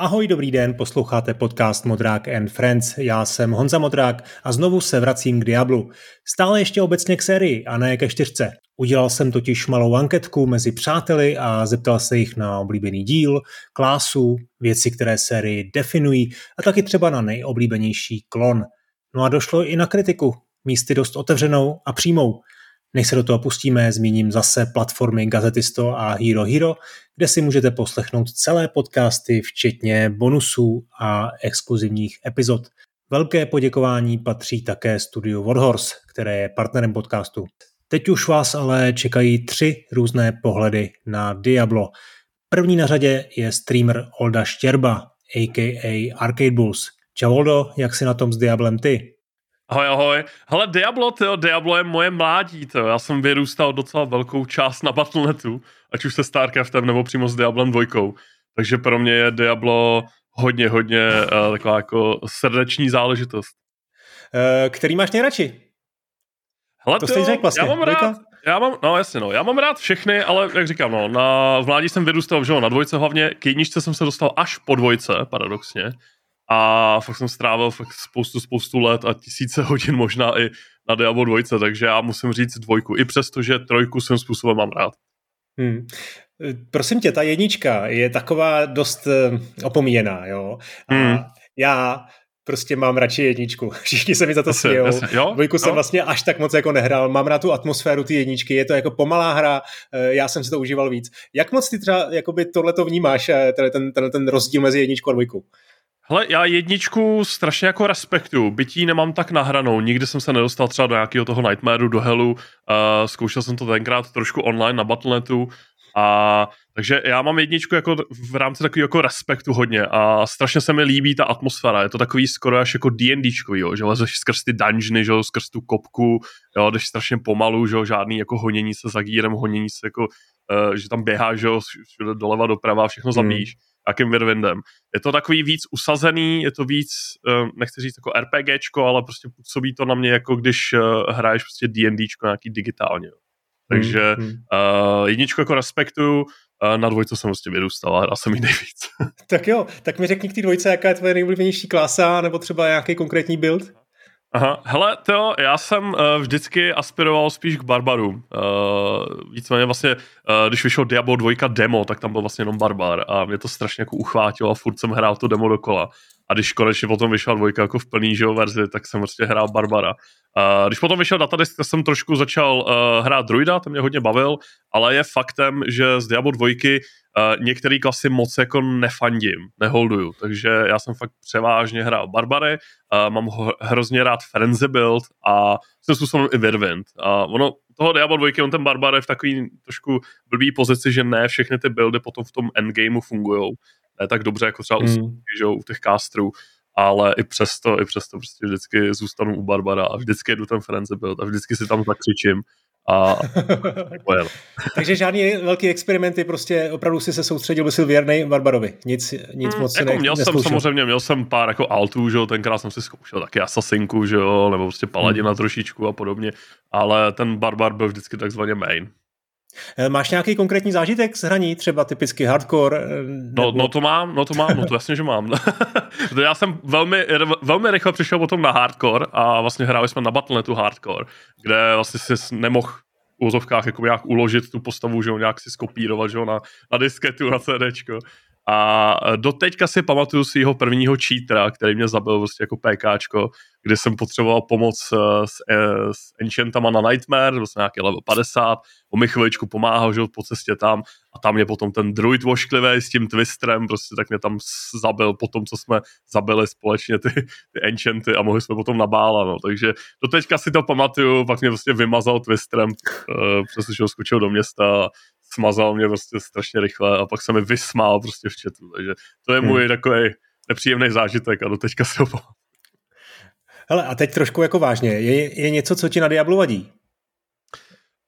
Ahoj, dobrý den, posloucháte podcast Modrák and Friends. Já jsem Honza Modrák a znovu se vracím k Diablu. Stále ještě obecně k sérii a ne ke čtyřce. Udělal jsem totiž malou anketku mezi přáteli a zeptal se jich na oblíbený díl, klásu, věci, které sérii definují a taky třeba na nejoblíbenější klon. No a došlo i na kritiku, místy dost otevřenou a přímou. Než se do toho pustíme, zmíním zase platformy Gazetisto a Hero Hero, kde si můžete poslechnout celé podcasty, včetně bonusů a exkluzivních epizod. Velké poděkování patří také studiu Warhorse, které je partnerem podcastu. Teď už vás ale čekají tři různé pohledy na Diablo. První na řadě je streamer Olda Štěrba, a.k.a. Arcade Bulls. Čau Oldo, jak si na tom s Diablem ty? Ahoj, ahoj. Hele, Diablo, tyjo, Diablo je moje mládí, to. Já jsem vyrůstal docela velkou část na Battle.netu, ať už se StarCraftem nebo přímo s Diablem 2. Takže pro mě je Diablo hodně, hodně uh, taková jako srdeční záležitost. Uh, který máš nejradši? Hele, to jsi řekl vlastně. Já mám rád, já mám, no jasně, no, já mám rád všechny, ale jak říkám, no, na, v mládí jsem vyrůstal, že jo, na dvojce hlavně, k jedničce jsem se dostal až po dvojce, paradoxně, a fakt jsem strávil fakt spoustu, spoustu let a tisíce hodin možná i na Diablo 2, takže já musím říct dvojku, i přesto, že trojku svým způsobem mám rád. Hmm. Prosím tě, ta jednička je taková dost uh, opomíjená, jo. A hmm. já prostě mám radši jedničku. Všichni se mi za to smějou. Dvojku jsem vlastně až tak moc jako nehrál. Mám rád tu atmosféru ty jedničky, je to jako pomalá hra, eh, já jsem si to užíval víc. Jak moc ty třeba jakoby tohleto vnímáš, eh, ten, ten, ten rozdíl mezi jedničkou a dvojkou? Hele, já jedničku strašně jako respektuju, bytí nemám tak nahranou, nikdy jsem se nedostal třeba do nějakého toho Nightmareu, do Hellu, uh, zkoušel jsem to tenkrát trošku online na Battle.netu, a takže já mám jedničku jako v rámci takového jako respektu hodně. A strašně se mi líbí ta atmosféra. Je to takový skoro až jako D&Dčkový, jo, že lezeš skrz ty dungeony, že skrz tu kopku, jo, jdeš strašně pomalu, že žádný jako honění se za gírem, honění se jako, uh, že tam běháš, že doleva doprava, všechno hmm. Jakým Whirlwindem. Je to takový víc usazený, je to víc, eh, nechci říct jako RPGčko, ale prostě působí to na mě jako když eh, hraješ prostě D&Dčko nějaký digitálně. Takže hmm, hmm. Uh, jedničku jako respektuju, uh, na dvojce jsem prostě vyrůstal a hrál jsem jí nejvíc. tak jo, tak mi řekni k té dvojce, jaká je tvoje nejoblíbenější klasa, nebo třeba nějaký konkrétní build? Aha, hele, to já jsem uh, vždycky aspiroval spíš k barbaru. Uh, víceméně vlastně, uh, když vyšel Diablo 2 demo, tak tam byl vlastně jenom barbar a mě to strašně jako uchvátilo a furt jsem hrál to demo dokola. A když konečně potom vyšla dvojka jako v plný žil verzi, tak jsem prostě hrál Barbara. Uh, když potom vyšel datadisk, tak jsem trošku začal uh, hrát Druida, to mě hodně bavil, ale je faktem, že z Diablo 2 Uh, některé klasy moc jako nefandím, neholduju, takže já jsem fakt převážně hrál Barbary, uh, mám ho hrozně rád Frenzy build a jsem způsobem i Whirlwind. A ono, toho Diablo 2, on ten Barbar je v takový trošku blbý pozici, že ne všechny ty buildy potom v tom endgameu fungují. Ne tak dobře, jako třeba hmm. u, u těch casterů ale i přesto, i přesto prostě vždycky zůstanu u Barbara a vždycky jdu ten Frenzy build a vždycky si tam zakřičím a Takže žádný velký experimenty, prostě opravdu si se soustředil, by si věrný Barbarovi. Nic, nic hmm, moc jako ne, měl neskoušel. jsem samozřejmě, měl jsem pár jako altů, že jo, tenkrát jsem si zkoušel taky Asasinku, že jo, nebo prostě Paladina hmm. trošičku a podobně, ale ten Barbar byl vždycky takzvaně main. Eh, máš nějaký konkrétní zážitek z hraní, třeba typicky hardcore? Eh, no, nebo... No, no to mám, no to mám, no to jasně, že mám. Já jsem velmi, velmi rychle přišel potom na hardcore a vlastně hráli jsme na Battle.netu hardcore, kde vlastně si nemohl v úzovkách jako nějak uložit tu postavu, že ho nějak si skopírovat, že ho na, na disketu, na CDčko. A doteďka si pamatuju si jeho prvního cheatera, který mě zabil prostě jako PKčko, kde jsem potřeboval pomoc eh, s, eh, s enchantama na Nightmare, vlastně nějaký level 50, on mi chviličku pomáhal, že po cestě tam a tam je potom ten druid vošklivý s tím twisterem, prostě tak mě tam zabil po tom, co jsme zabili společně ty, ty enchanty a mohli jsme potom nabála, no. takže doteďka si to pamatuju, pak mě prostě vymazal twisterem, uh, přestože skočil do města smazal mě prostě strašně rychle a pak se mi vysmál prostě v chatu, takže to je můj hmm. takový nepříjemný zážitek a do teďka se ho Hele, a teď trošku jako vážně, je, je něco, co ti na Diablu vadí?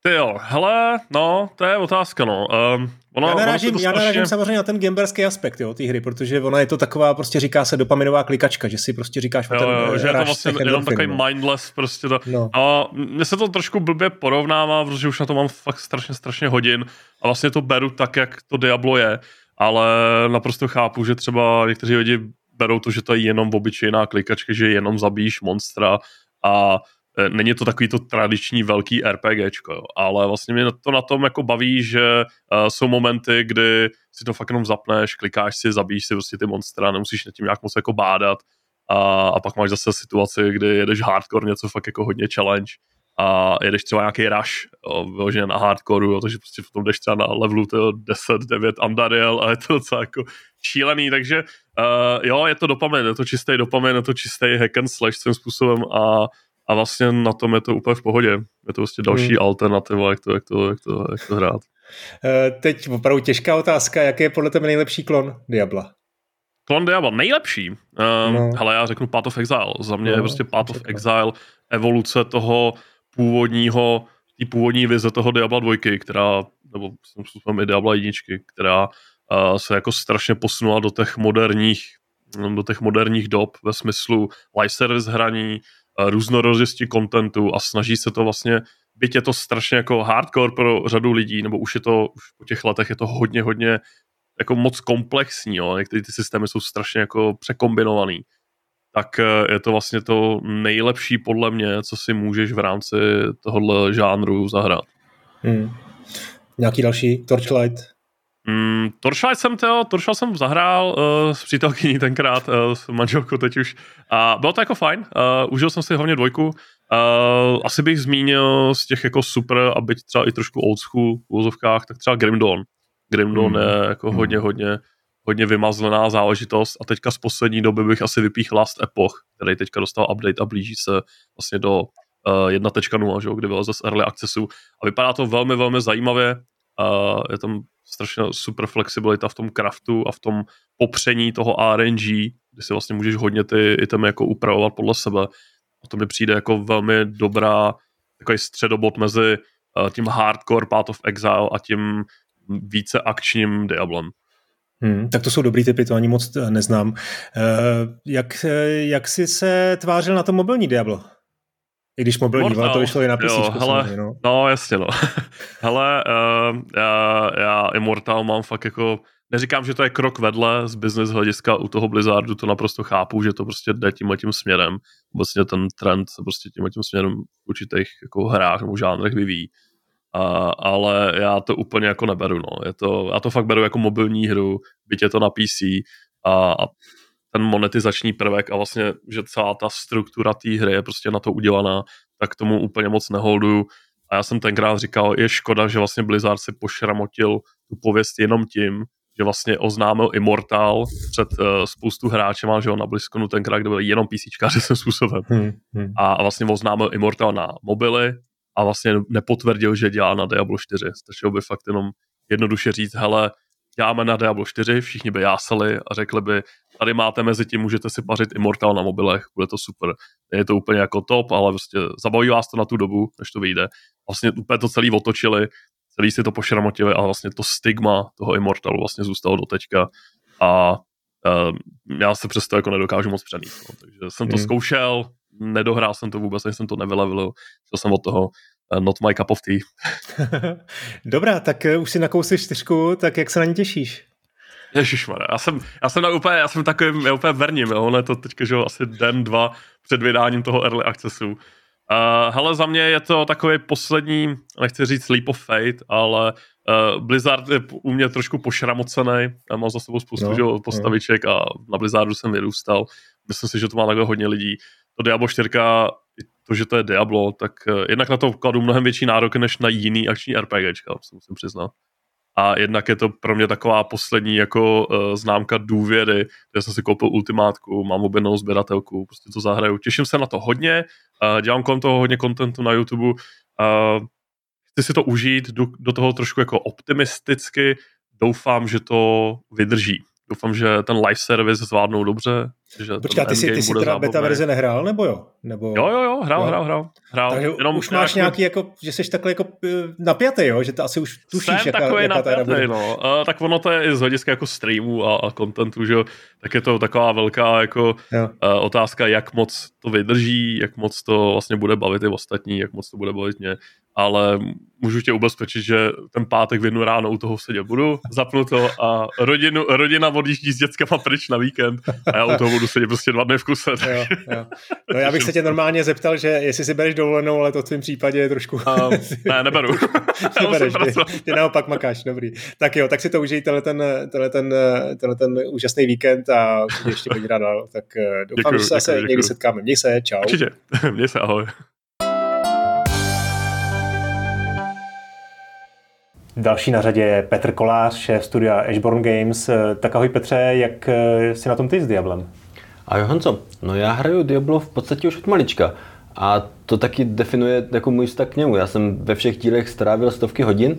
Ty jo, hele, no, to je otázka, no. Um, ono, já narážím, ono já narážím strašně... samozřejmě na ten gamerský aspekt jo, té hry, protože ona je to taková, prostě říká se dopaminová klikačka, že si prostě říkáš jo, ten, jo, že je to vlastně jenom takový no. mindless prostě to. No. A mně se to trošku blbě porovnává, protože už na to mám fakt strašně, strašně hodin a vlastně to beru tak, jak to Diablo je ale naprosto chápu, že třeba někteří lidi berou to, že to je jenom obyčejná klikačka, že jenom zabíjíš monstra a není to takový to tradiční velký RPGčko, jo. ale vlastně mě to na tom jako baví, že uh, jsou momenty, kdy si to fakt jenom zapneš, klikáš si, zabíjíš si prostě ty monstra, nemusíš nad tím nějak moc jako bádat a, a pak máš zase situaci, kdy jedeš hardcore, něco fakt jako hodně challenge a jedeš třeba nějaký rush, vyloženě na hardcoreu, takže prostě v tom jdeš třeba na levelu 10, 9 Andariel a je to docela jako šílený, takže uh, jo, je to dopamin, je to čistý dopamin, je to čistý hack and slash svým způsobem a, a vlastně na tom je to úplně v pohodě. Je to prostě další hmm. alternativa, jak to, jak to, jak to, jak to hrát. Uh, teď opravdu těžká otázka, jaký je podle tebe nejlepší klon Diabla? Klon Diabla, nejlepší? Um, no. Hele, já řeknu Path of Exile. Za mě no, je prostě Path of Exile evoluce toho původního, té původní vize toho Diabla 2, která, nebo způsobem i Diabla 1, která uh, se jako strašně posunula do těch moderních do těch moderních dob ve smyslu live service hraní, různorodosti kontentu a snaží se to vlastně, byť je to strašně jako hardcore pro řadu lidí, nebo už je to, už po těch letech je to hodně, hodně jako moc komplexní, jo. některé ty systémy jsou strašně jako překombinovaný, tak eh, je to vlastně to nejlepší podle mě, co si můžeš v rámci tohohle žánru zahrát. Hmm. Nějaký další Torchlight? Mm, Torchlight jsem to, Torchlight jsem zahrál uh, s přítelkyní tenkrát, uh, s manželkou teď už. A bylo to jako fajn, uh, užil jsem si hlavně dvojku. Uh, asi bych zmínil z těch jako super a byť třeba i trošku old school v úzovkách, tak třeba Grim Dawn. Grim Dawn mm. je jako mm. hodně, hodně hodně vymazlená záležitost a teďka z poslední doby bych asi vypích Last Epoch, který teďka dostal update a blíží se vlastně do uh, 1.0, že, kdy byl zase early accessu a vypadá to velmi, velmi zajímavě. Uh, je tam strašně super flexibilita v tom craftu a v tom popření toho RNG, kdy si vlastně můžeš hodně ty itemy jako upravovat podle sebe. A to mi přijde jako velmi dobrá takový středobod mezi uh, tím hardcore Path of Exile a tím více akčním Diablem. Hmm, tak to jsou dobrý typy, to ani moc eh, neznám. Uh, jak, eh, jak jsi se tvářil na to mobilní Diablo? I když mobilní, Mortal, ale to vyšlo i na PC. hele, no. no jasně no. hele, uh, já, já Immortal mám fakt jako, neříkám, že to je krok vedle z business hlediska u toho Blizzardu, to naprosto chápu, že to prostě jde tímhle tím směrem. Vlastně ten trend se prostě tímhle tím směrem v určitých jako hrách nebo žánrech vyvíjí. A, ale já to úplně jako neberu, no. Je to, já to fakt beru jako mobilní hru, byť je to na PC a, a ten monetizační prvek a vlastně, že celá ta struktura té hry je prostě na to udělaná, tak tomu úplně moc neholduju. A já jsem tenkrát říkal, je škoda, že vlastně Blizzard si pošramotil tu pověst jenom tím, že vlastně oznámil Immortal před uh, spoustu hráčem, že jo, na BlizzConu tenkrát, kde byl jenom PCčkáři se způsobem. Hmm, hmm. A, a vlastně oznámil Immortal na mobily, a vlastně nepotvrdil, že dělá na Diablo 4. Stačilo by fakt jenom jednoduše říct, hele, děláme na Diablo 4, všichni by jásali a řekli by, tady máte mezi tím, můžete si pařit Immortal na mobilech, bude to super. Je to úplně jako top, ale prostě zabaví vás to na tu dobu, než to vyjde. Vlastně úplně to celý otočili, celý si to pošramotili a vlastně to stigma toho Immortalu vlastně zůstalo do teďka a uh, já se přesto jako nedokážu moc přenít. No. Takže jsem to hmm. zkoušel, nedohrál jsem to vůbec, jsem to nevylevil, šel jsem od toho not my cup of tea. Dobrá, tak uh, už si nakousli čtyřku, tak jak se na ní těšíš? Ježišmarja, já jsem, já jsem na úplně, já jsem takovým, já úplně verním, jo, ono je to teďka, že asi den, dva před vydáním toho early accessu. Uh, hele, za mě je to takový poslední, nechci říct leap of fate, ale uh, Blizzard je u mě trošku pošramocený, já mám za sebou spoustu no, že, no. postaviček no. a na Blizzardu jsem vyrůstal. Myslím si, že to má takhle hodně lidí to Diablo 4, to, že to je Diablo, tak uh, jednak na to kladu mnohem větší nároky než na jiný akční RPGčka, musím přiznat. A jednak je to pro mě taková poslední jako uh, známka důvěry, že jsem si koupil ultimátku, mám mobilnou sběratelku, prostě to zahraju. Těším se na to hodně, uh, dělám kolem toho hodně kontentu na YouTube, uh, chci si to užít, jdu do toho trošku jako optimisticky, doufám, že to vydrží doufám, že ten live service zvládnou dobře. Že Počká, ty jsi, ty jsi teda beta verze nehrál, nebo jo? Nebo... Jo, jo, jo, hrál, jo. hrál, hrál. hrál. Takže Jenom už máš nějaký, jako, že jsi takhle jako eh, napjatý, jo? Že to asi už tušíš, Jsem jaká, takový jaká napjatý, no. Uh, tak ono to je i z hlediska jako streamu a, a contentu, že jo? Tak je to taková velká jako uh, otázka, jak moc to vydrží, jak moc to vlastně bude bavit i ostatní, jak moc to bude bavit mě. Ale můžu tě ubezpečit, že ten pátek v jednu ráno u toho sedět budu, zapnu to a rodinu, rodina odjíždí s dětskama pryč na víkend a já u toho budu sedět prostě dva dny v kuse. Jo, jo. No já bych se tě normálně zeptal, že jestli si bereš dovolenou, ale to v tvém případě je trošku... Uh, ne, neberu. Nebereš, ty, ty, naopak makáš, dobrý. Tak jo, tak si to užij tenhle ten, tenhle ten, tenhle ten úžasný víkend a ještě bych rád Tak eh, doufám, děkuju, že se zase někdy setkáme. Měj se, čau. Určitě, měj se, ahoj. Další na řadě je Petr Kolář, šéf studia Ashborn Games. Tak ahoj Petře, jak eh, jsi na tom ty s Diablem? Ahoj Honzo, no já hraju Diablo v podstatě už od malička. A to taky definuje jako můj vztah k němu. Já jsem ve všech dílech strávil stovky hodin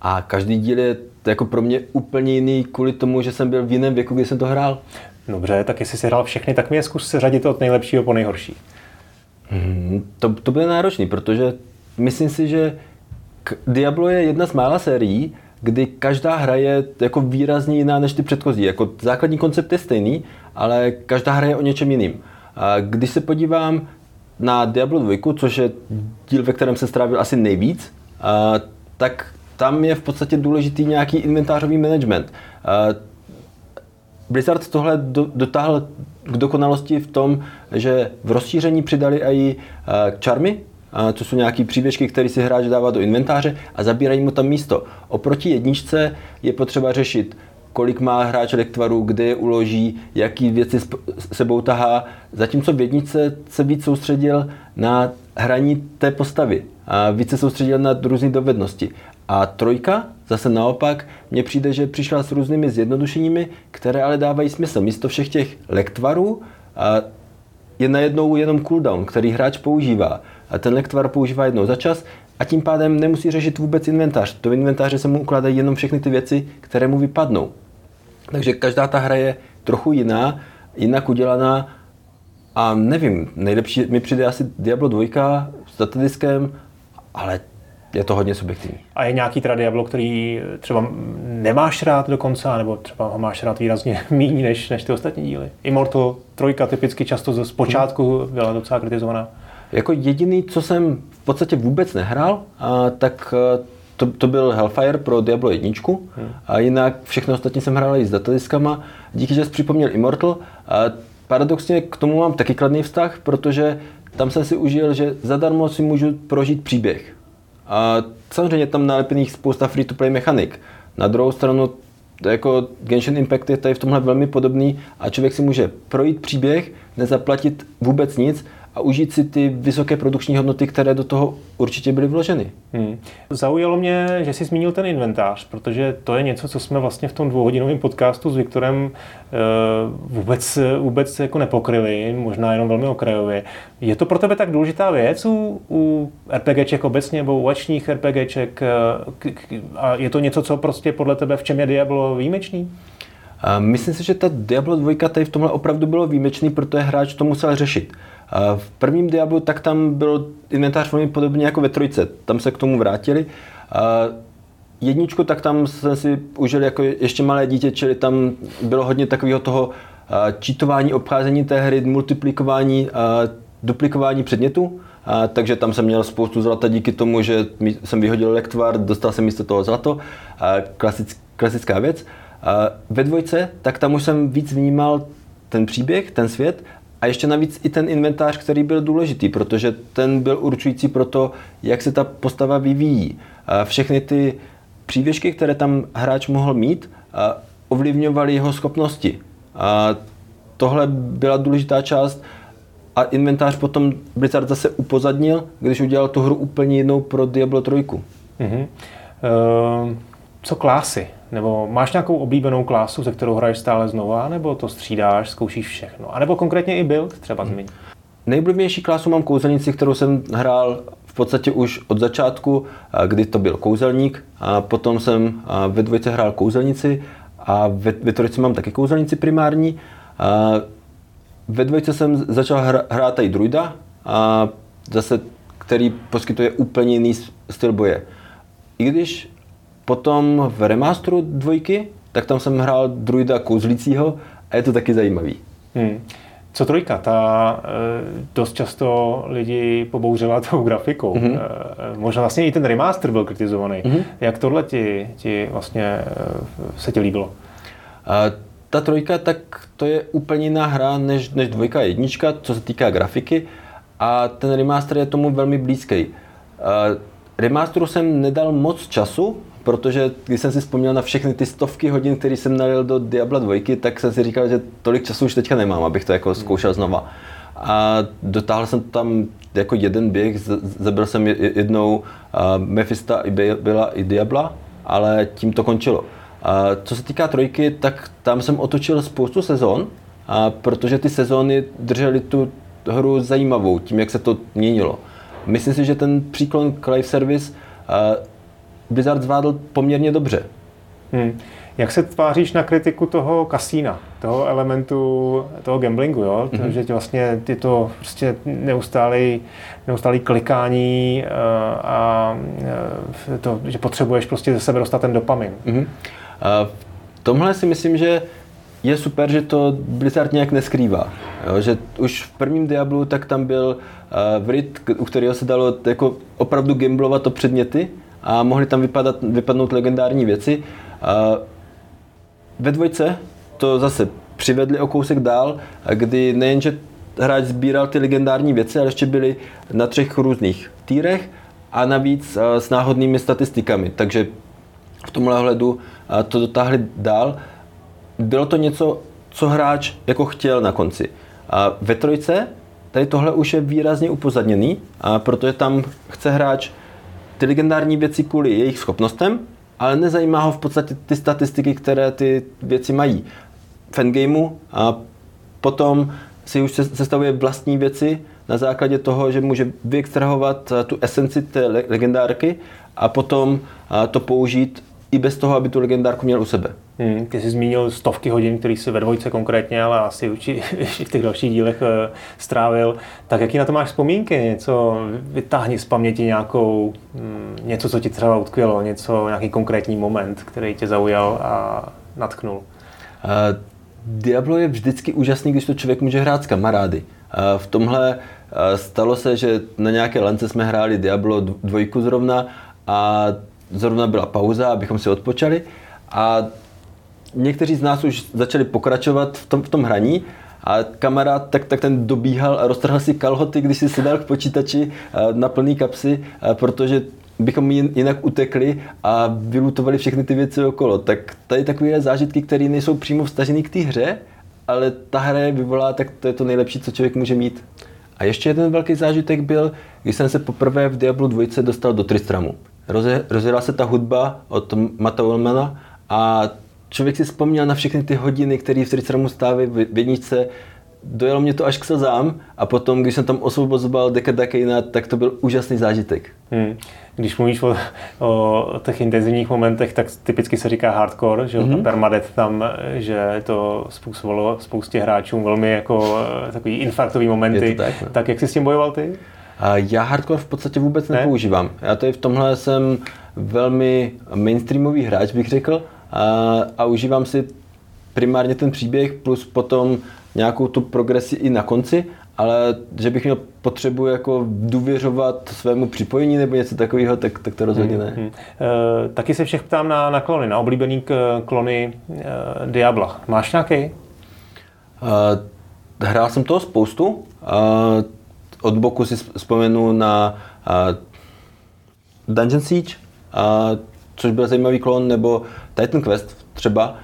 a každý díl je jako pro mě úplně jiný kvůli tomu, že jsem byl v jiném věku, kdy jsem to hrál. Dobře, tak jestli jsi hrál všechny, tak je zkus se řadit od nejlepšího po nejhorší. Hmm, to, to bude náročný, protože myslím si, že Diablo je jedna z mála sérií, kdy každá hra je jako výrazně jiná než ty předchozí. Jako základní koncept je stejný, ale každá hra je o něčem jiným. A když se podívám na Diablo 2, což je díl, ve kterém se strávil asi nejvíc, a, tak tam je v podstatě důležitý nějaký inventářový management. A, Blizzard tohle do, dotáhl k dokonalosti v tom, že v rozšíření přidali i čarmy, to jsou nějaké příběžky, které si hráč dává do inventáře a zabírají mu tam místo. Oproti jedničce je potřeba řešit, kolik má hráč lektvaru, kde je uloží, jaký věci sebou tahá, zatímco v jedničce se víc soustředil na hraní té postavy a víc se soustředil na různé dovednosti. A trojka zase naopak mně přijde, že přišla s různými zjednodušeními, které ale dávají smysl. Místo všech těch lektvarů je najednou jenom cooldown, který hráč používá. A ten lektvar používá jednou za čas a tím pádem nemusí řešit vůbec inventář. Do inventáře se mu ukládají jenom všechny ty věci, které mu vypadnou. Takže každá ta hra je trochu jiná, jinak udělaná a nevím, nejlepší mi přijde asi Diablo 2 s datadiskem, ale je to hodně subjektivní. A je nějaký teda Diablo, který třeba nemáš rád dokonce, nebo třeba ho máš rád výrazně méně než, než ty ostatní díly? Immortal trojka typicky často z počátku byla docela kritizovaná. Jako jediný, co jsem v podstatě vůbec nehrál, a, tak e, to, to byl Hellfire pro Diablo 1. Hmm. A jinak všechno ostatní jsem hrál i s datadiskama. Díky, že jsi připomněl Immortal. A paradoxně k tomu mám taky kladný vztah, protože tam jsem si užil, že zadarmo si můžu prožít příběh. A samozřejmě tam nalepených spousta free-to-play mechanik. Na druhou stranu jako Genshin Impact je tady v tomhle velmi podobný a člověk si může projít příběh, nezaplatit vůbec nic a užít si ty vysoké produkční hodnoty, které do toho určitě byly vloženy. Hmm. Zaujalo mě, že jsi zmínil ten inventář, protože to je něco, co jsme vlastně v tom dvouhodinovém podcastu s Viktorem uh, vůbec, vůbec jako nepokryli, možná jenom velmi okrajově. Je to pro tebe tak důležitá věc u, u RPGček obecně, nebo u ačních RPGček? Uh, a je to něco, co prostě podle tebe v čem je Diablo výjimečný? Myslím si, že ta Diablo 2 tady v tomhle opravdu bylo výjimečný, protože hráč to musel řešit. V prvním Diablu tak tam byl inventář velmi podobně jako ve trojce. Tam se k tomu vrátili. Jedničku tak tam jsem si užil jako ještě malé dítě, čili tam bylo hodně takového toho čítování, obcházení té hry, multiplikování, duplikování předmětů. A, takže tam jsem měl spoustu zlata díky tomu, že jsem vyhodil lektvar, dostal jsem místo toho zlato. A, klasick, klasická věc. A, ve dvojce, tak tam už jsem víc vnímal ten příběh, ten svět a ještě navíc i ten inventář, který byl důležitý, protože ten byl určující pro to, jak se ta postava vyvíjí. Všechny ty přívěšky, které tam hráč mohl mít, ovlivňovaly jeho schopnosti. A tohle byla důležitá část a inventář potom Blizzard zase upozadnil, když udělal tu hru úplně jinou pro Diablo 3. Mm-hmm. Uh, co klásy? Nebo máš nějakou oblíbenou klásu, ze kterou hraješ stále znova, nebo to střídáš, zkoušíš všechno? A nebo konkrétně i build třeba hmm. zmiň. Nejblíbenější klásu mám kouzelnici, kterou jsem hrál v podstatě už od začátku, kdy to byl kouzelník, a potom jsem ve dvojce hrál kouzelnici a ve, ve trojici mám taky kouzelnici primární. A ve dvojce jsem začal hrát i druida, a zase, který poskytuje úplně jiný styl boje. I když Potom v remasteru dvojky, tak tam jsem hrál druida kouzlícího a je to taky zajímavý. Hmm. Co trojka? Ta dost často lidi pobouřila tou grafikou. Mm-hmm. Možná vlastně i ten remaster byl kritizovaný. Mm-hmm. Jak tohle ti, ti vlastně se ti líbilo? A ta trojka, tak to je úplně jiná hra než, než dvojka a jednička, co se týká grafiky. A ten remaster je tomu velmi blízký. Remasteru jsem nedal moc času, protože když jsem si vzpomněl na všechny ty stovky hodin, které jsem nalil do Diabla 2, tak jsem si říkal, že tolik času už teďka nemám, abych to jako zkoušel znova. A dotáhl jsem tam jako jeden běh, zabil jsem jednou Mephista i byla i Diabla, ale tím to končilo. A co se týká trojky, tak tam jsem otočil spoustu sezon, a protože ty sezóny držely tu hru zajímavou, tím, jak se to měnilo. Myslím si, že ten příklon k live service Blizzard zvládl poměrně dobře. Hmm. Jak se tváříš na kritiku toho kasína, toho elementu, toho gamblingu, jo? Mm-hmm. že vlastně ty to prostě neustálý, neustálý klikání uh, a uh, to, že potřebuješ prostě ze sebe dostat ten dopamin. Mm-hmm. Uh, v tomhle si myslím, že je super, že to Blizzard nějak neskrývá. Jo? Že už v prvním Diablu tak tam byl uh, Vrit, u kterého se dalo jako opravdu gamblovat o předměty, a mohly tam vypadat, vypadnout legendární věci. A ve dvojce to zase přivedli o kousek dál, kdy nejenže hráč sbíral ty legendární věci, ale ještě byly na třech různých týrech a navíc s náhodnými statistikami. Takže v tomhle ohledu to dotáhli dál. Bylo to něco, co hráč jako chtěl na konci. A ve trojce tady tohle už je výrazně upozadněný, a protože tam chce hráč ty legendární věci kvůli jejich schopnostem, ale nezajímá ho v podstatě ty statistiky, které ty věci mají v endgameu a potom si už sestavuje vlastní věci na základě toho, že může vyextrahovat eh, tu esenci té legendárky a potom eh, to použít i bez toho, aby tu legendárku měl u sebe. Hmm, ty jsi zmínil stovky hodin, který si ve dvojce konkrétně, ale asi určitě v těch dalších dílech uh, strávil. Tak jaký na to máš vzpomínky? Něco vytáhni z paměti nějakou, um, něco, co ti třeba utkvělo, něco, nějaký konkrétní moment, který tě zaujal a natknul? Uh, Diablo je vždycky úžasný, když to člověk může hrát s kamarády. Uh, v tomhle uh, stalo se, že na nějaké lance jsme hráli Diablo dvojku zrovna a zrovna byla pauza, abychom si odpočali a někteří z nás už začali pokračovat v tom, v tom hraní a kamarád tak, tak ten dobíhal a roztrhl si kalhoty, když si sedal k počítači na plný kapsy, protože bychom jinak utekli a vylutovali všechny ty věci okolo. Tak tady takové zážitky, které nejsou přímo vstažené k té hře, ale ta hra je vyvolá, tak to je to nejlepší, co člověk může mít. A ještě jeden velký zážitek byl, když jsem se poprvé v Diablo 2 dostal do Tristramu. rozjela se ta hudba od Mata Ullmana a člověk si vzpomněl na všechny ty hodiny, které v Tristramu stávají v jedničce, dojelo mě to až k slzám a potom, když jsem tam osvobozoval Dekada Kejna, tak to byl úžasný zážitek. Hmm. Když mluvíš o, o těch intenzivních momentech, tak typicky se říká hardcore, že mm-hmm. ta permadet tam, že to způsobilo spoustě hráčům velmi jako eh, takový infarktový momenty. tak, ne? tak jak jsi s tím bojoval ty? A já hardcore v podstatě vůbec ne? nepoužívám. Já tady v tomhle jsem velmi mainstreamový hráč, bych řekl, a, a užívám si primárně ten příběh plus potom nějakou tu progresi i na konci, ale že bych měl potřebu jako důvěřovat svému připojení nebo něco takového, tak, tak to rozhodně ne. Hmm, hmm. E, taky se všech ptám na, na klony, na oblíbený klony e, Diabla. Máš nějaký? E, hrál jsem toho spoustu. E, od boku si vzpomenu na e, Dungeon Siege, e, což byl zajímavý klon, nebo Titan Quest třeba,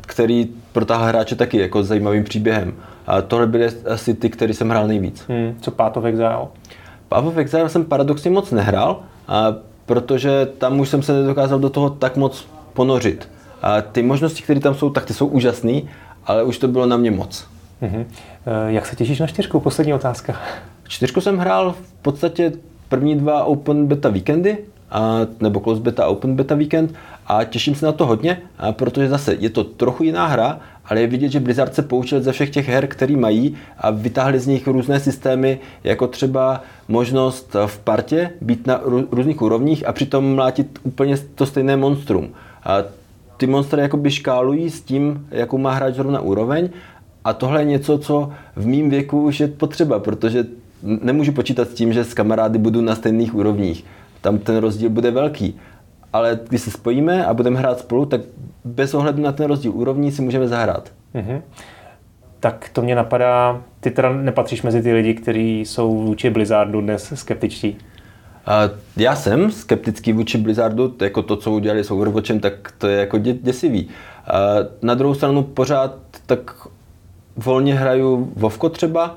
který protáhá hráče taky jako zajímavým příběhem. A tohle byly asi ty, který jsem hrál nejvíc. Hmm, co Path of Exile? Path of Exile jsem paradoxně moc nehrál, a protože tam už jsem se nedokázal do toho tak moc ponořit. A ty možnosti, které tam jsou, tak ty jsou úžasné, ale už to bylo na mě moc. Mm-hmm. Jak se těšíš na čtyřku? Poslední otázka. Čtyřku jsem hrál v podstatě první dva Open Beta víkendy, a, nebo Close Beta Open Beta Weekend a těším se na to hodně, a protože zase je to trochu jiná hra, ale je vidět, že Blizzard se poučil ze všech těch her, které mají a vytáhli z nich různé systémy, jako třeba možnost v partě být na různých úrovních a přitom mlátit úplně to stejné monstrum. A ty monstry jakoby škálují s tím, jakou má hráč zrovna úroveň A tohle je něco, co v mém věku už je potřeba, protože nemůžu počítat s tím, že s kamarády budu na stejných úrovních. Tam ten rozdíl bude velký. Ale když se spojíme a budeme hrát spolu, tak bez ohledu na ten rozdíl úrovní si můžeme zahrát. Mm-hmm. Tak to mě napadá, ty teda nepatříš mezi ty lidi, kteří jsou vůči Blizzardu dnes skeptičtí. Já jsem skeptický vůči Blizzardu, jako to, co udělali s Overwatchem, tak to je jako děsivý. Na druhou stranu pořád tak volně hraju Vovko třeba,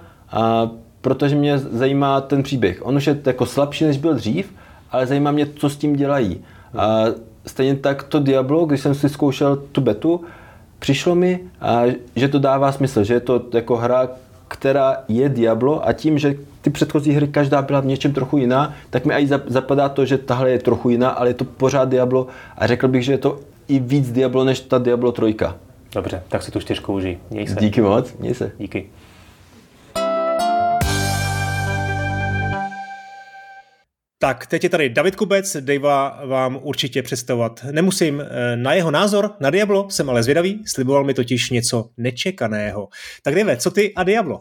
protože mě zajímá ten příběh. On už je jako slabší, než byl dřív, ale zajímá mě, co s tím dělají. A stejně tak to Diablo, když jsem si zkoušel tu betu, přišlo mi, že to dává smysl, že je to jako hra, která je Diablo a tím, že ty předchozí hry každá byla v něčem trochu jiná, tak mi i zapadá to, že tahle je trochu jiná, ale je to pořád Diablo a řekl bych, že je to i víc Diablo než ta Diablo 3. Dobře, tak si tu čtyřku užij. Měj se. Díky moc, měj se. Díky. Tak, teď je tady David Kubec, Dave vám určitě představovat nemusím. Eh, na jeho názor na Diablo jsem ale zvědavý, sliboval mi totiž něco nečekaného. Tak Dave, co ty a Diablo?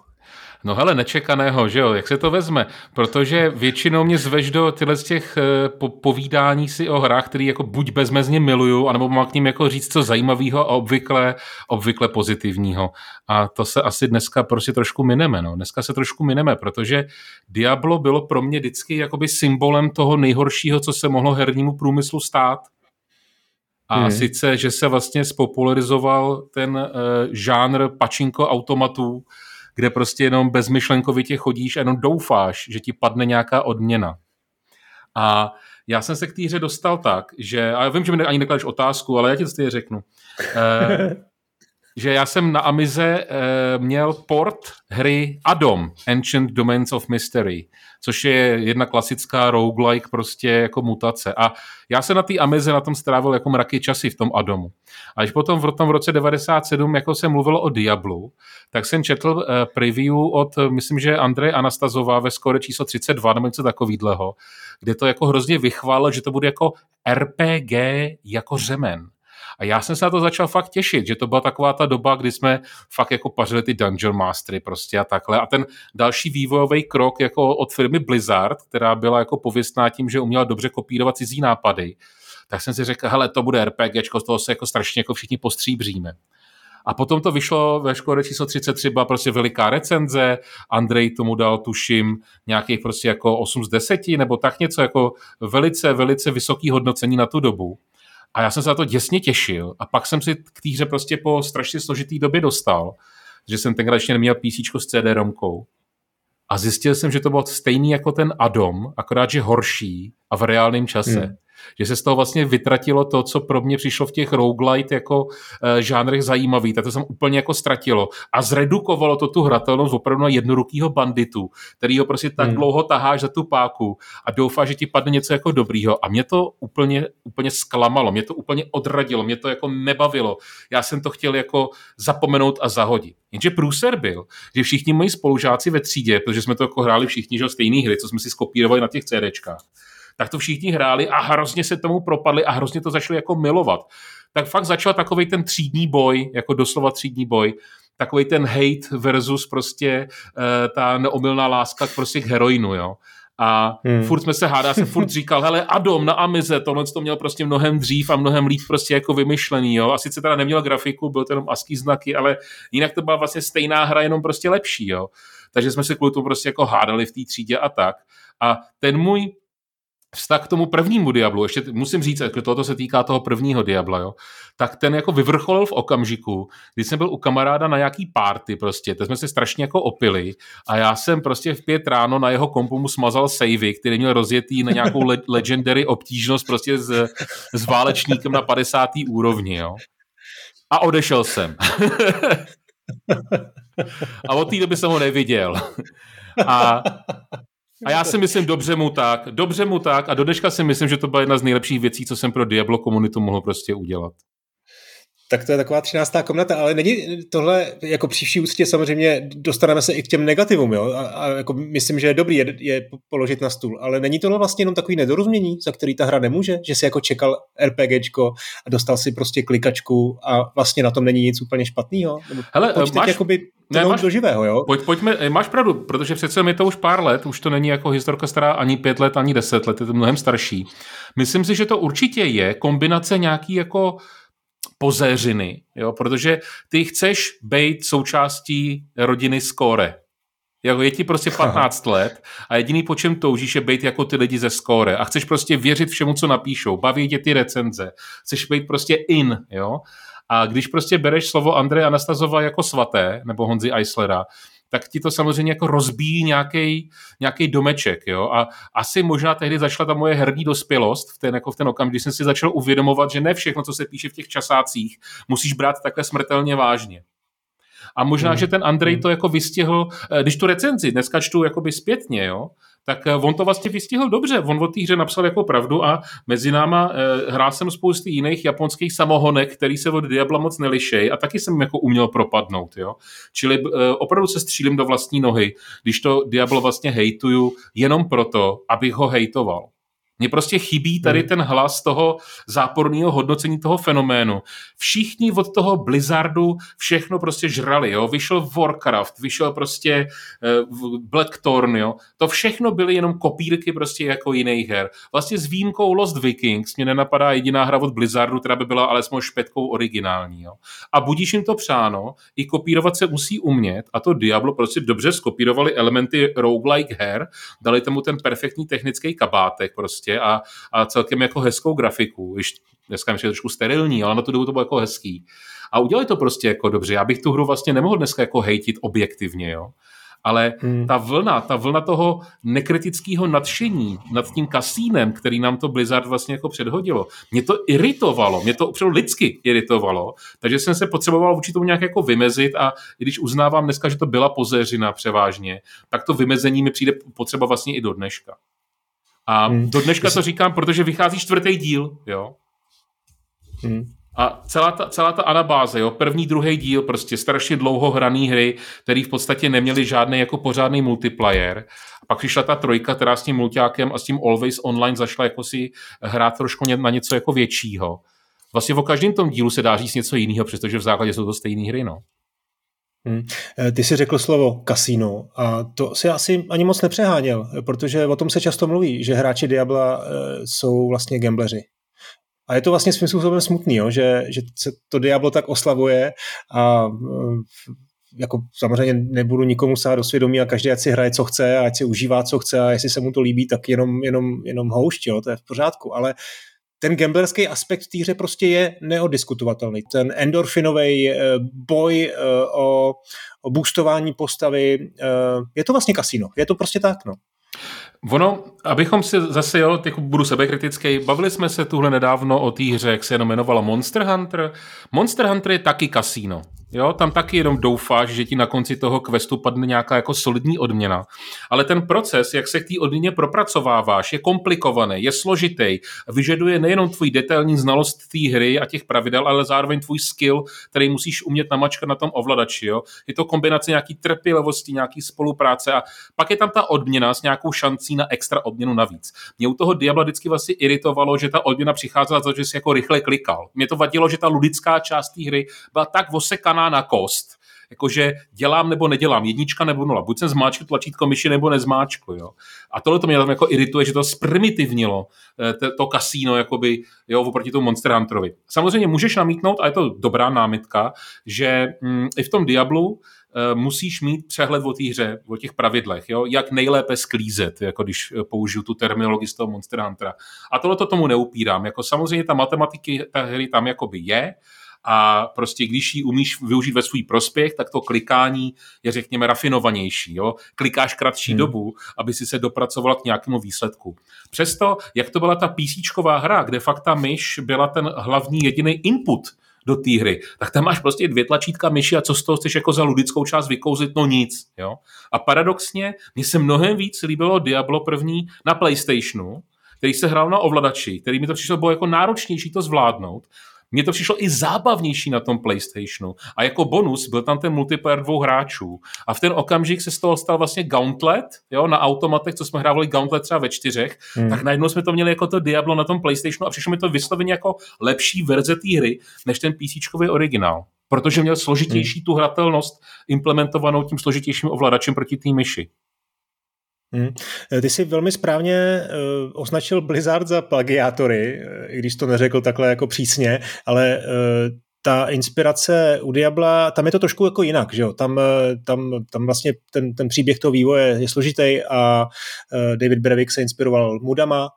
No hele, nečekaného, že jo, jak se to vezme? Protože většinou mě zveš do tyhle z těch eh, po- povídání si o hrách, který jako buď bezmezně miluju, anebo mám k ním jako říct co zajímavého a obvykle, obvykle pozitivního. A to se asi dneska prostě trošku mineme, no. Dneska se trošku mineme, protože Diablo bylo pro mě vždycky jakoby symbolem toho nejhoršího, co se mohlo hernímu průmyslu stát. A hmm. sice, že se vlastně spopularizoval ten uh, žánr pačinko automatů, kde prostě jenom bezmyšlenkovitě chodíš a jenom doufáš, že ti padne nějaká odměna. A já jsem se k té hře dostal tak, že, a já vím, že mi ani nekladeš otázku, ale já ti to stejně řeknu, eh, že já jsem na Amize eh, měl port hry Adom, Ancient Domains of Mystery, což je jedna klasická roguelike prostě jako mutace. A já se na té Amize na tom strávil jako mraky časy v tom Adomu. A když potom v tom v roce 97 jako se mluvilo o Diablu, tak jsem četl eh, preview od, myslím, že Andreje Anastazová ve skore číslo 32 nebo něco takového, kde to jako hrozně vychválil, že to bude jako RPG jako řemen. A já jsem se na to začal fakt těšit, že to byla taková ta doba, kdy jsme fakt jako pařili ty Dungeon Mastery prostě a takhle. A ten další vývojový krok jako od firmy Blizzard, která byla jako pověstná tím, že uměla dobře kopírovat cizí nápady, tak jsem si řekl, hele, to bude RPGčko, z toho se jako strašně jako všichni postříbříme. A potom to vyšlo ve škole číslo 33, byla prostě veliká recenze, Andrej tomu dal, tuším, nějakých prostě jako 8 z 10, nebo tak něco, jako velice, velice vysoký hodnocení na tu dobu. A já jsem se na to děsně těšil a pak jsem si k té hře prostě po strašně složitý době dostal, že jsem tenkrát ještě neměl PC s CD-romkou. A zjistil jsem, že to bylo stejný jako ten Adom, akorát, že horší a v reálném čase. Hmm že se z toho vlastně vytratilo to, co pro mě přišlo v těch roguelite jako uh, žánrech zajímavý, tak to jsem úplně jako ztratilo a zredukovalo to tu hratelnost opravdu na jednorukýho banditu, který ho prostě tak hmm. dlouho taháš za tu páku a doufá, že ti padne něco jako dobrýho a mě to úplně, úplně zklamalo, mě to úplně odradilo, mě to jako nebavilo. Já jsem to chtěl jako zapomenout a zahodit. Jenže průser byl, že všichni moji spolužáci ve třídě, protože jsme to jako hráli všichni, že stejné hry, co jsme si skopírovali na těch CDčkách, tak to všichni hráli a hrozně se tomu propadli a hrozně to začali jako milovat. Tak fakt začal takový ten třídní boj, jako doslova třídní boj, takový ten hate versus prostě uh, ta neomylná láska prostě k heroinu, jo. A hmm. furt jsme se hádali, jsem furt říkal, hele, Adom na Amize, tohle to měl prostě mnohem dřív a mnohem líp prostě jako vymyšlený, jo. A sice teda neměl grafiku, byl to jenom ASCII znaky, ale jinak to byla vlastně stejná hra, jenom prostě lepší, jo. Takže jsme se kvůli tomu prostě jako hádali v té třídě a tak. A ten můj vztah k tomu prvnímu Diablu, ještě musím říct, že toto se týká toho prvního Diabla, jo, tak ten jako vyvrcholil v okamžiku, kdy jsem byl u kamaráda na nějaký party prostě, teď jsme se strašně jako opili a já jsem prostě v pět ráno na jeho kompu mu smazal savey, který měl rozjetý na nějakou le- legendary obtížnost prostě s, s válečníkem na 50. úrovni, jo. A odešel jsem. a od té doby jsem ho neviděl. A a já si myslím, dobře mu tak, dobře mu tak a do dneška si myslím, že to byla jedna z nejlepších věcí, co jsem pro Diablo komunitu mohl prostě udělat. Tak to je taková třináctá komnata, ale není tohle, jako při vší úctě samozřejmě dostaneme se i k těm negativům, jo? A, a jako myslím, že je dobrý je, je položit na stůl, ale není tohle vlastně jenom takový nedorozumění, za který ta hra nemůže, že si jako čekal RPGčko a dostal si prostě klikačku a vlastně na tom není nic úplně špatného? Hele, Pojď máš... jakoby ne, máš, do živého, jo? Pojď, pojďme, eh, máš pravdu, protože přece je to už pár let, už to není jako historka stará ani pět let, ani deset let, je to mnohem starší. Myslím si, že to určitě je kombinace nějaký jako pozéřiny, jo? protože ty chceš být součástí rodiny Skóre. Jako je ti prostě 15 let a jediný po čem toužíš je být jako ty lidi ze Skóre a chceš prostě věřit všemu, co napíšou, baví tě ty recenze, chceš být prostě in, jo. A když prostě bereš slovo Andreje Anastazova jako svaté, nebo Honzi Eislera, tak ti to samozřejmě jako rozbíjí nějaký domeček. Jo? A asi možná tehdy začala ta moje herní dospělost v ten, jako v ten okamžik, kdy jsem si začal uvědomovat, že ne všechno, co se píše v těch časácích, musíš brát takhle smrtelně vážně. A možná, hmm. že ten Andrej hmm. to jako vystihl, eh, když tu recenzi dneska čtu jakoby zpětně, jo, tak eh, on to vlastně vystihl dobře. On o té hře napsal jako pravdu a mezi náma e, hrál jsem spousty jiných japonských samohonek, který se od Diabla moc nelišej a taky jsem jako uměl propadnout. Jo? Čili e, opravdu se střílím do vlastní nohy, když to Diablo vlastně hejtuju jenom proto, abych ho hejtoval. Mně prostě chybí tady hmm. ten hlas toho záporného hodnocení toho fenoménu. Všichni od toho Blizzardu všechno prostě žrali, jo. Vyšel Warcraft, vyšel prostě uh, Blackthorn, jo. To všechno byly jenom kopírky prostě jako jiných her. Vlastně s výjimkou Lost Vikings mě nenapadá jediná hra od Blizzardu, která by byla alespoň špetkou originální, jo. A budíš jim to přáno, i kopírovat se musí umět a to Diablo prostě dobře skopírovali elementy roguelike her, dali tomu ten perfektní technický kabátek prostě prostě a, a celkem jako hezkou grafiku, když dneska je trošku sterilní, ale na tu dobu to bylo jako hezký. A udělali to prostě jako dobře. Já bych tu hru vlastně nemohl dneska jako hejtit objektivně, jo. Ale hmm. ta vlna, ta vlna toho nekritického nadšení nad tím kasínem, který nám to Blizzard vlastně jako předhodilo, mě to iritovalo, mě to opravdu lidsky iritovalo, takže jsem se potřeboval vůči tomu nějak jako vymezit a i když uznávám dneska, že to byla pozéřina převážně, tak to vymezení mi přijde potřeba vlastně i do dneška. A hmm. do dneška to říkám, protože vychází čtvrtý díl, jo. Hmm. A celá ta, celá ta anabáze, jo, první, druhý díl, prostě strašně dlouho hraný hry, který v podstatě neměli žádný jako pořádný multiplayer. A pak přišla ta trojka, která s tím multiákem a s tím Always Online zašla jako si hrát trošku na něco jako většího. Vlastně o každém tom dílu se dá říct něco jiného, přestože v základě jsou to stejné hry, no. Hmm. Ty si řekl slovo kasino a to si asi ani moc nepřeháněl, protože o tom se často mluví, že hráči Diabla eh, jsou vlastně gambleři. A je to vlastně svým způsobem smutný, jo? Že, že se to Diablo tak oslavuje a eh, jako samozřejmě nebudu nikomu sát do svědomí a každý ať si hraje, co chce a ať si užívá, co chce a jestli se mu to líbí, tak jenom, jenom, jenom houšť, jo? to je v pořádku. Ale ten gamblerský aspekt té hře prostě je neodiskutovatelný. Ten endorfinový eh, boj eh, o, o boostování postavy, eh, je to vlastně kasino. Je to prostě tak, no. Ono, abychom si zase, jo, teď budu sebekritický, bavili jsme se tuhle nedávno o té hře, jak se jmenovala Monster Hunter. Monster Hunter je taky kasíno. Jo, tam taky jenom doufáš, že ti na konci toho questu padne nějaká jako solidní odměna. Ale ten proces, jak se k té odměně propracováváš, je komplikovaný, je složitý, vyžaduje nejenom tvůj detailní znalost té hry a těch pravidel, ale zároveň tvůj skill, který musíš umět namačkat na tom ovladači. Jo. Je to kombinace nějaký trpělivosti, nějaký spolupráce a pak je tam ta odměna s nějakou šancí na extra odměnu navíc. Mě u toho Diabla vždycky vlastně iritovalo, že ta odměna přicházela za to, že si jako rychle klikal. Mě to vadilo, že ta ludická část té hry byla tak osekaná namotaná na kost, jakože dělám nebo nedělám, jednička nebo nula, buď jsem zmáčkl tlačítko myši nebo nezmáčkl, jo. A tohle to mě tam jako irituje, že to zprimitivnilo eh, to, to kasíno, jakoby, jo, oproti tomu Monster Hunterovi. Samozřejmě můžeš namítnout, a je to dobrá námitka, že mm, i v tom Diablu musíš mít přehled o té hře, o těch pravidlech, jo, jak nejlépe sklízet, jako když eh, použiju tu terminologii z toho Monster Huntera. A tohle to tomu neupírám. Jako samozřejmě ta matematiky ta hry tam jakoby je, a prostě když ji umíš využít ve svůj prospěch, tak to klikání je řekněme rafinovanější. Jo? Klikáš kratší hmm. dobu, aby si se dopracoval k nějakému výsledku. Přesto, jak to byla ta PC hra, kde fakt ta myš byla ten hlavní jediný input do té hry, tak tam máš prostě dvě tlačítka myši a co z toho chceš jako za ludickou část vykouzit, no nic. Jo? A paradoxně, mně se mnohem víc líbilo Diablo první na PlayStationu, který se hrál na ovladači, který mi to přišlo bylo jako náročnější to zvládnout, mně to přišlo i zábavnější na tom PlayStationu. A jako bonus byl tam ten multiplayer dvou hráčů. A v ten okamžik se z toho stal vlastně Gauntlet, jo, na automatech, co jsme hrávali Gauntlet třeba ve čtyřech, hmm. tak najednou jsme to měli jako to Diablo na tom PlayStationu a přišlo mi to vysloveně jako lepší verze té hry, než ten PC originál. Protože měl složitější hmm. tu hratelnost implementovanou tím složitějším ovladačem proti té myši. Hmm. Ty jsi velmi správně uh, označil Blizzard za plagiátory, i když to neřekl takhle jako přísně, ale uh, ta inspirace u Diabla, tam je to trošku jako jinak, že jo? Tam, tam, tam vlastně ten, ten příběh toho vývoje je složitý a uh, David Brevik se inspiroval Mudama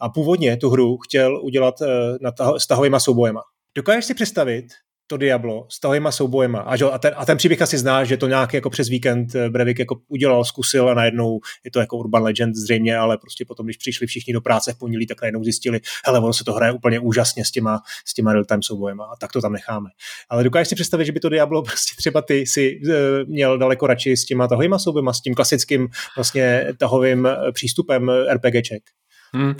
a původně tu hru chtěl udělat uh, na s tahovýma soubojema. Dokážeš si představit, to Diablo s tahojima soubojema. A, že, a, ten, a ten příběh asi zná, že to nějak jako přes víkend eh, Brevik jako udělal, zkusil a najednou je to jako urban legend zřejmě, ale prostě potom, když přišli všichni do práce v pondělí, tak najednou zjistili, hele, ono se to hraje úplně úžasně s těma, s těma real-time soubojema a tak to tam necháme. Ale dokážeš si představit, že by to Diablo prostě třeba ty si e, měl daleko radši s těma tahovýma soubojema, s tím klasickým vlastně tahovým eh, přístupem RPGček? Hmm.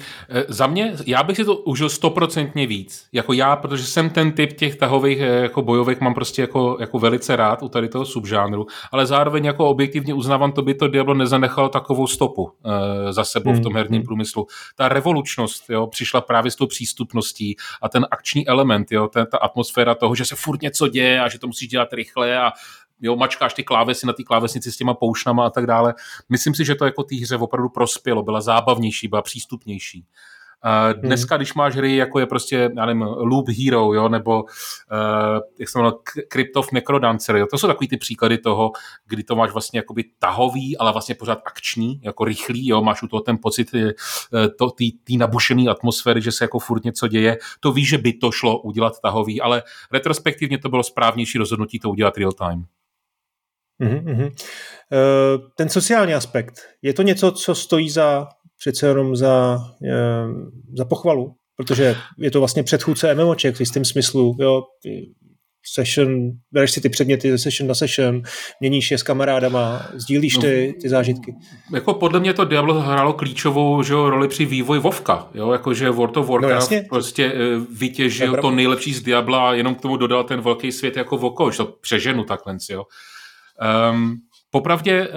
Za mě, já bych si to užil stoprocentně víc. Jako já, protože jsem ten typ těch tahových e, jako bojových mám prostě jako, jako velice rád u tady toho subžánru, ale zároveň jako objektivně uznávám, to by to Diablo nezanechalo takovou stopu uh, za sebou hmm. v tom herním průmyslu. Ta revolučnost jo, přišla právě s tou přístupností a ten akční element, jo, ta, ta atmosféra toho, že se furt něco děje a že to musíš dělat rychle a jo, mačkáš ty klávesy na té klávesnici s těma poušnama a tak dále. Myslím si, že to jako té hře opravdu prospělo, byla zábavnější, byla přístupnější. Uh, dneska, když máš hry, jako je prostě, já nevím, Loop Hero, jo, nebo uh, jak se jmenuje, Crypt of Necrodancer, jo, to jsou takový ty příklady toho, kdy to máš vlastně jakoby tahový, ale vlastně pořád akční, jako rychlý, jo, máš u toho ten pocit uh, to, tý, tý nabušený atmosféry, že se jako furt něco děje, to víš, že by to šlo udělat tahový, ale retrospektivně to bylo správnější rozhodnutí to udělat real time. Mm-hmm. Ten sociální aspekt, je to něco, co stojí za přece jenom za, eh, za pochvalu, protože je to vlastně předchůdce MMOček v jistém smyslu, jo, session, bereš si ty předměty ze session na session, měníš je s kamarádama, sdílíš ty, ty zážitky. Jako podle mě to Diablo hrálo klíčovou že, roli při vývoji Vovka, jo, jakože World of Warcraft no, prostě vytěžil to nejlepší z Diabla a jenom k tomu dodal ten velký svět jako Voko, že to přeženu takhle, jo. Um, Popravdě, eh,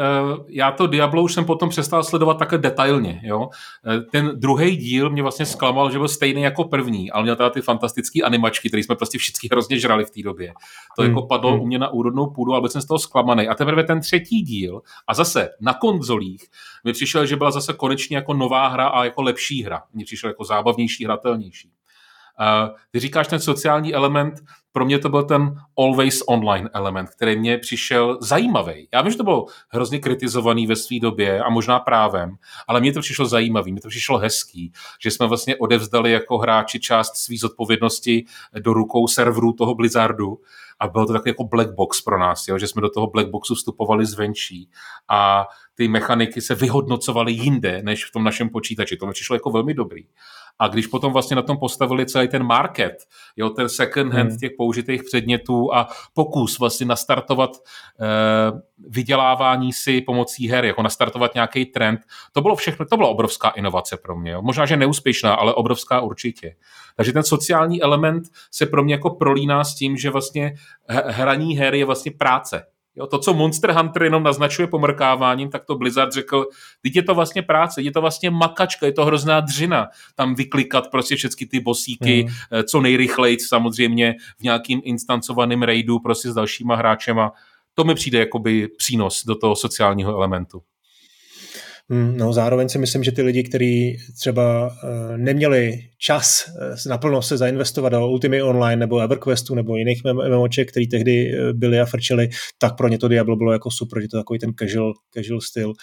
já to Diablo už jsem potom přestal sledovat také detailně. Jo? Eh, ten druhý díl mě vlastně zklamal, že byl stejný jako první, ale měl teda ty fantastické animačky, které jsme prostě všichni hrozně žrali v té době. To hmm. jako padlo hmm. u mě na úrodnou půdu, ale byl jsem z toho zklamaný. A teprve ten třetí díl, a zase na konzolích, mi přišel, že byla zase konečně jako nová hra a jako lepší hra. Mně přišel jako zábavnější, hratelnější. Ty říkáš ten sociální element, pro mě to byl ten always online element, který mě přišel zajímavý. Já vím, že to bylo hrozně kritizovaný ve své době a možná právem, ale mně to přišlo zajímavý, mně to přišlo hezký, že jsme vlastně odevzdali jako hráči část své zodpovědnosti do rukou serverů toho Blizzardu a bylo to takový jako black box pro nás, jo? že jsme do toho black boxu vstupovali zvenčí a ty mechaniky se vyhodnocovaly jinde, než v tom našem počítači. To mi přišlo jako velmi dobrý. A když potom vlastně na tom postavili celý ten market, jo, ten second hand hmm. těch použitých předmětů a pokus vlastně nastartovat eh, vydělávání si pomocí her, jako nastartovat nějaký trend, to bylo všechno, to byla obrovská inovace pro mě. Jo. Možná, že neúspěšná, ale obrovská určitě. Takže ten sociální element se pro mě jako prolíná s tím, že vlastně hraní her je vlastně práce. Jo, to, co Monster Hunter jenom naznačuje pomrkáváním, tak to Blizzard řekl, teď je to vlastně práce, je to vlastně makačka, je to hrozná dřina, tam vyklikat prostě všechny ty bosíky, mm. co nejrychleji samozřejmě v nějakým instancovaném raidu prostě s dalšíma hráčema. To mi přijde jakoby přínos do toho sociálního elementu. Hmm, no, zároveň si myslím, že ty lidi, kteří třeba uh, neměli čas uh, naplno se zainvestovat do Ultimate Online nebo EverQuestu nebo jiných MMOček, který tehdy uh, byli a frčeli, tak pro ně to Diablo bylo jako super, že to takový ten casual, casual styl.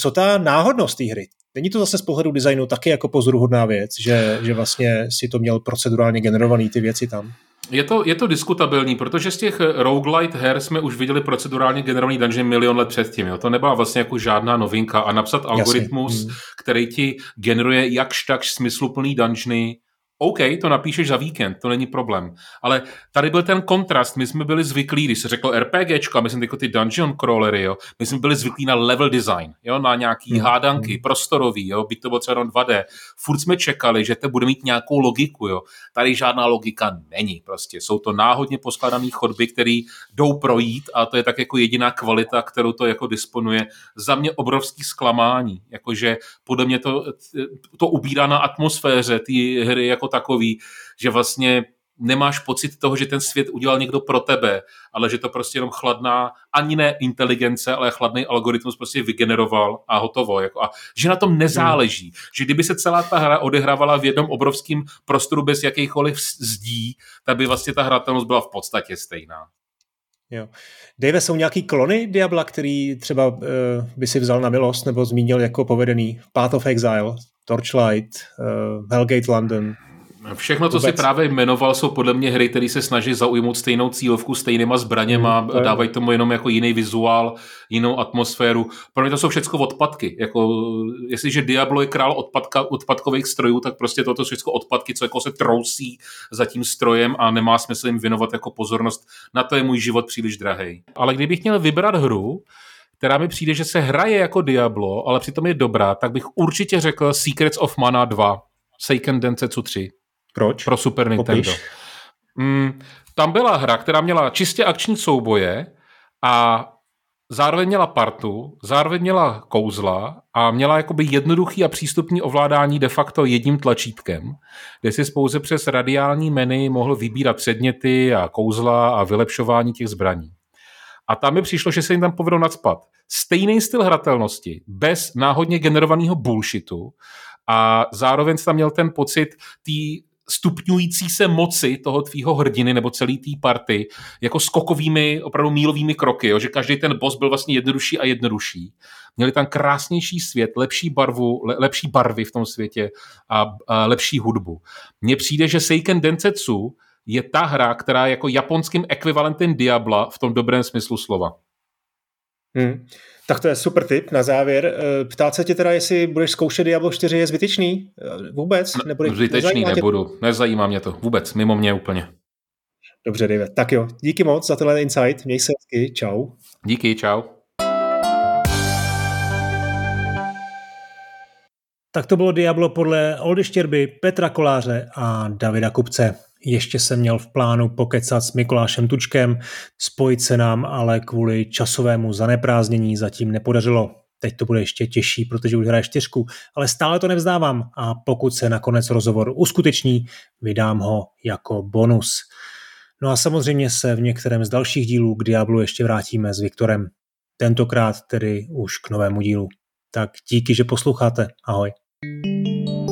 Co ta náhodnost té hry? Není to zase z pohledu designu taky jako pozoruhodná věc, že, že vlastně si to měl procedurálně generovaný ty věci tam? Je to, je to diskutabilní, protože z těch roguelite her jsme už viděli procedurálně generovaný dungeon milion let předtím. Jo? To nebyla vlastně jako žádná novinka a napsat algoritmus, Jasně. Hmm. který ti generuje jakž tak smysluplný dungeony OK, to napíšeš za víkend, to není problém. Ale tady byl ten kontrast, my jsme byli zvyklí, když se řekl RPGčka, myslím jako ty dungeon crawlery, jo, my jsme byli zvyklí na level design, jo, na nějaký hmm. hádanky, prostorový, jo, byť to bylo třeba 2D. Furt jsme čekali, že to bude mít nějakou logiku, jo. Tady žádná logika není prostě. Jsou to náhodně poskladané chodby, které jdou projít a to je tak jako jediná kvalita, kterou to jako disponuje. Za mě obrovský zklamání, jakože podle mě to, to ubírá na atmosféře té hry jako takový, že vlastně nemáš pocit toho, že ten svět udělal někdo pro tebe, ale že to prostě jenom chladná, ani ne inteligence, ale chladný algoritmus prostě vygeneroval a hotovo. Jako a že na tom nezáleží. Že kdyby se celá ta hra odehrávala v jednom obrovském prostoru bez jakýchkoliv zdí, tak by vlastně ta hratelnost byla v podstatě stejná. Jo. Dave, jsou nějaký klony Diabla, který třeba uh, by si vzal na milost nebo zmínil jako povedený Path of Exile, Torchlight, uh, Hellgate London, Všechno, co Vůbec. si právě jmenoval, jsou podle mě hry, které se snaží zaujmout stejnou cílovku, stejnýma zbraněma, hmm, dávají tomu jenom jako jiný vizuál, jinou atmosféru. Pro mě to jsou všechno odpadky. Jako, jestliže Diablo je král odpadka, odpadkových strojů, tak prostě toto jsou všechno odpadky, co jako se trousí za tím strojem a nemá smysl jim věnovat jako pozornost. Na to je můj život příliš drahý. Ale kdybych měl vybrat hru, která mi přijde, že se hraje jako Diablo, ale přitom je dobrá, tak bych určitě řekl Secrets of Mana 2, Seiken Densetsu 3. Proč? Pro Super Nintendo. Mm, tam byla hra, která měla čistě akční souboje a zároveň měla partu, zároveň měla kouzla a měla jakoby jednoduchý a přístupný ovládání de facto jedním tlačítkem, kde si pouze přes radiální menu mohl vybírat předměty a kouzla a vylepšování těch zbraní. A tam mi přišlo, že se jim tam povedlo nadspat. Stejný styl hratelnosti, bez náhodně generovaného bullshitu a zároveň tam měl ten pocit té stupňující se moci toho tvýho hrdiny nebo celý té party jako skokovými, opravdu mílovými kroky, jo? že každý ten boss byl vlastně jednodušší a jednodušší. Měli tam krásnější svět, lepší barvu, le, lepší barvy v tom světě a, a lepší hudbu. Mně přijde, že Seiken Densetsu je ta hra, která je jako japonským ekvivalentem Diabla v tom dobrém smyslu slova. Hmm. Tak to je super tip na závěr. Eh, ptát se tě teda, jestli budeš zkoušet Diablo 4 je zbytečný? Eh, vůbec? Nebudeš, Zbytečný nebudu, tě... nezajímá mě to vůbec, mimo mě úplně. Dobře, David. Tak jo, díky moc za tenhle insight, měj se hezky, čau. Díky, čau. Tak to bylo Diablo podle Oldy Štěrby, Petra Koláře a Davida Kupce. Ještě jsem měl v plánu pokecat s Mikulášem Tučkem, spojit se nám, ale kvůli časovému zaneprázdnění zatím nepodařilo. Teď to bude ještě těžší, protože už hraje čtyřku, ale stále to nevzdávám a pokud se nakonec rozhovor uskuteční, vydám ho jako bonus. No a samozřejmě se v některém z dalších dílů k Diablu ještě vrátíme s Viktorem. Tentokrát tedy už k novému dílu. Tak díky, že posloucháte. Ahoj. thank you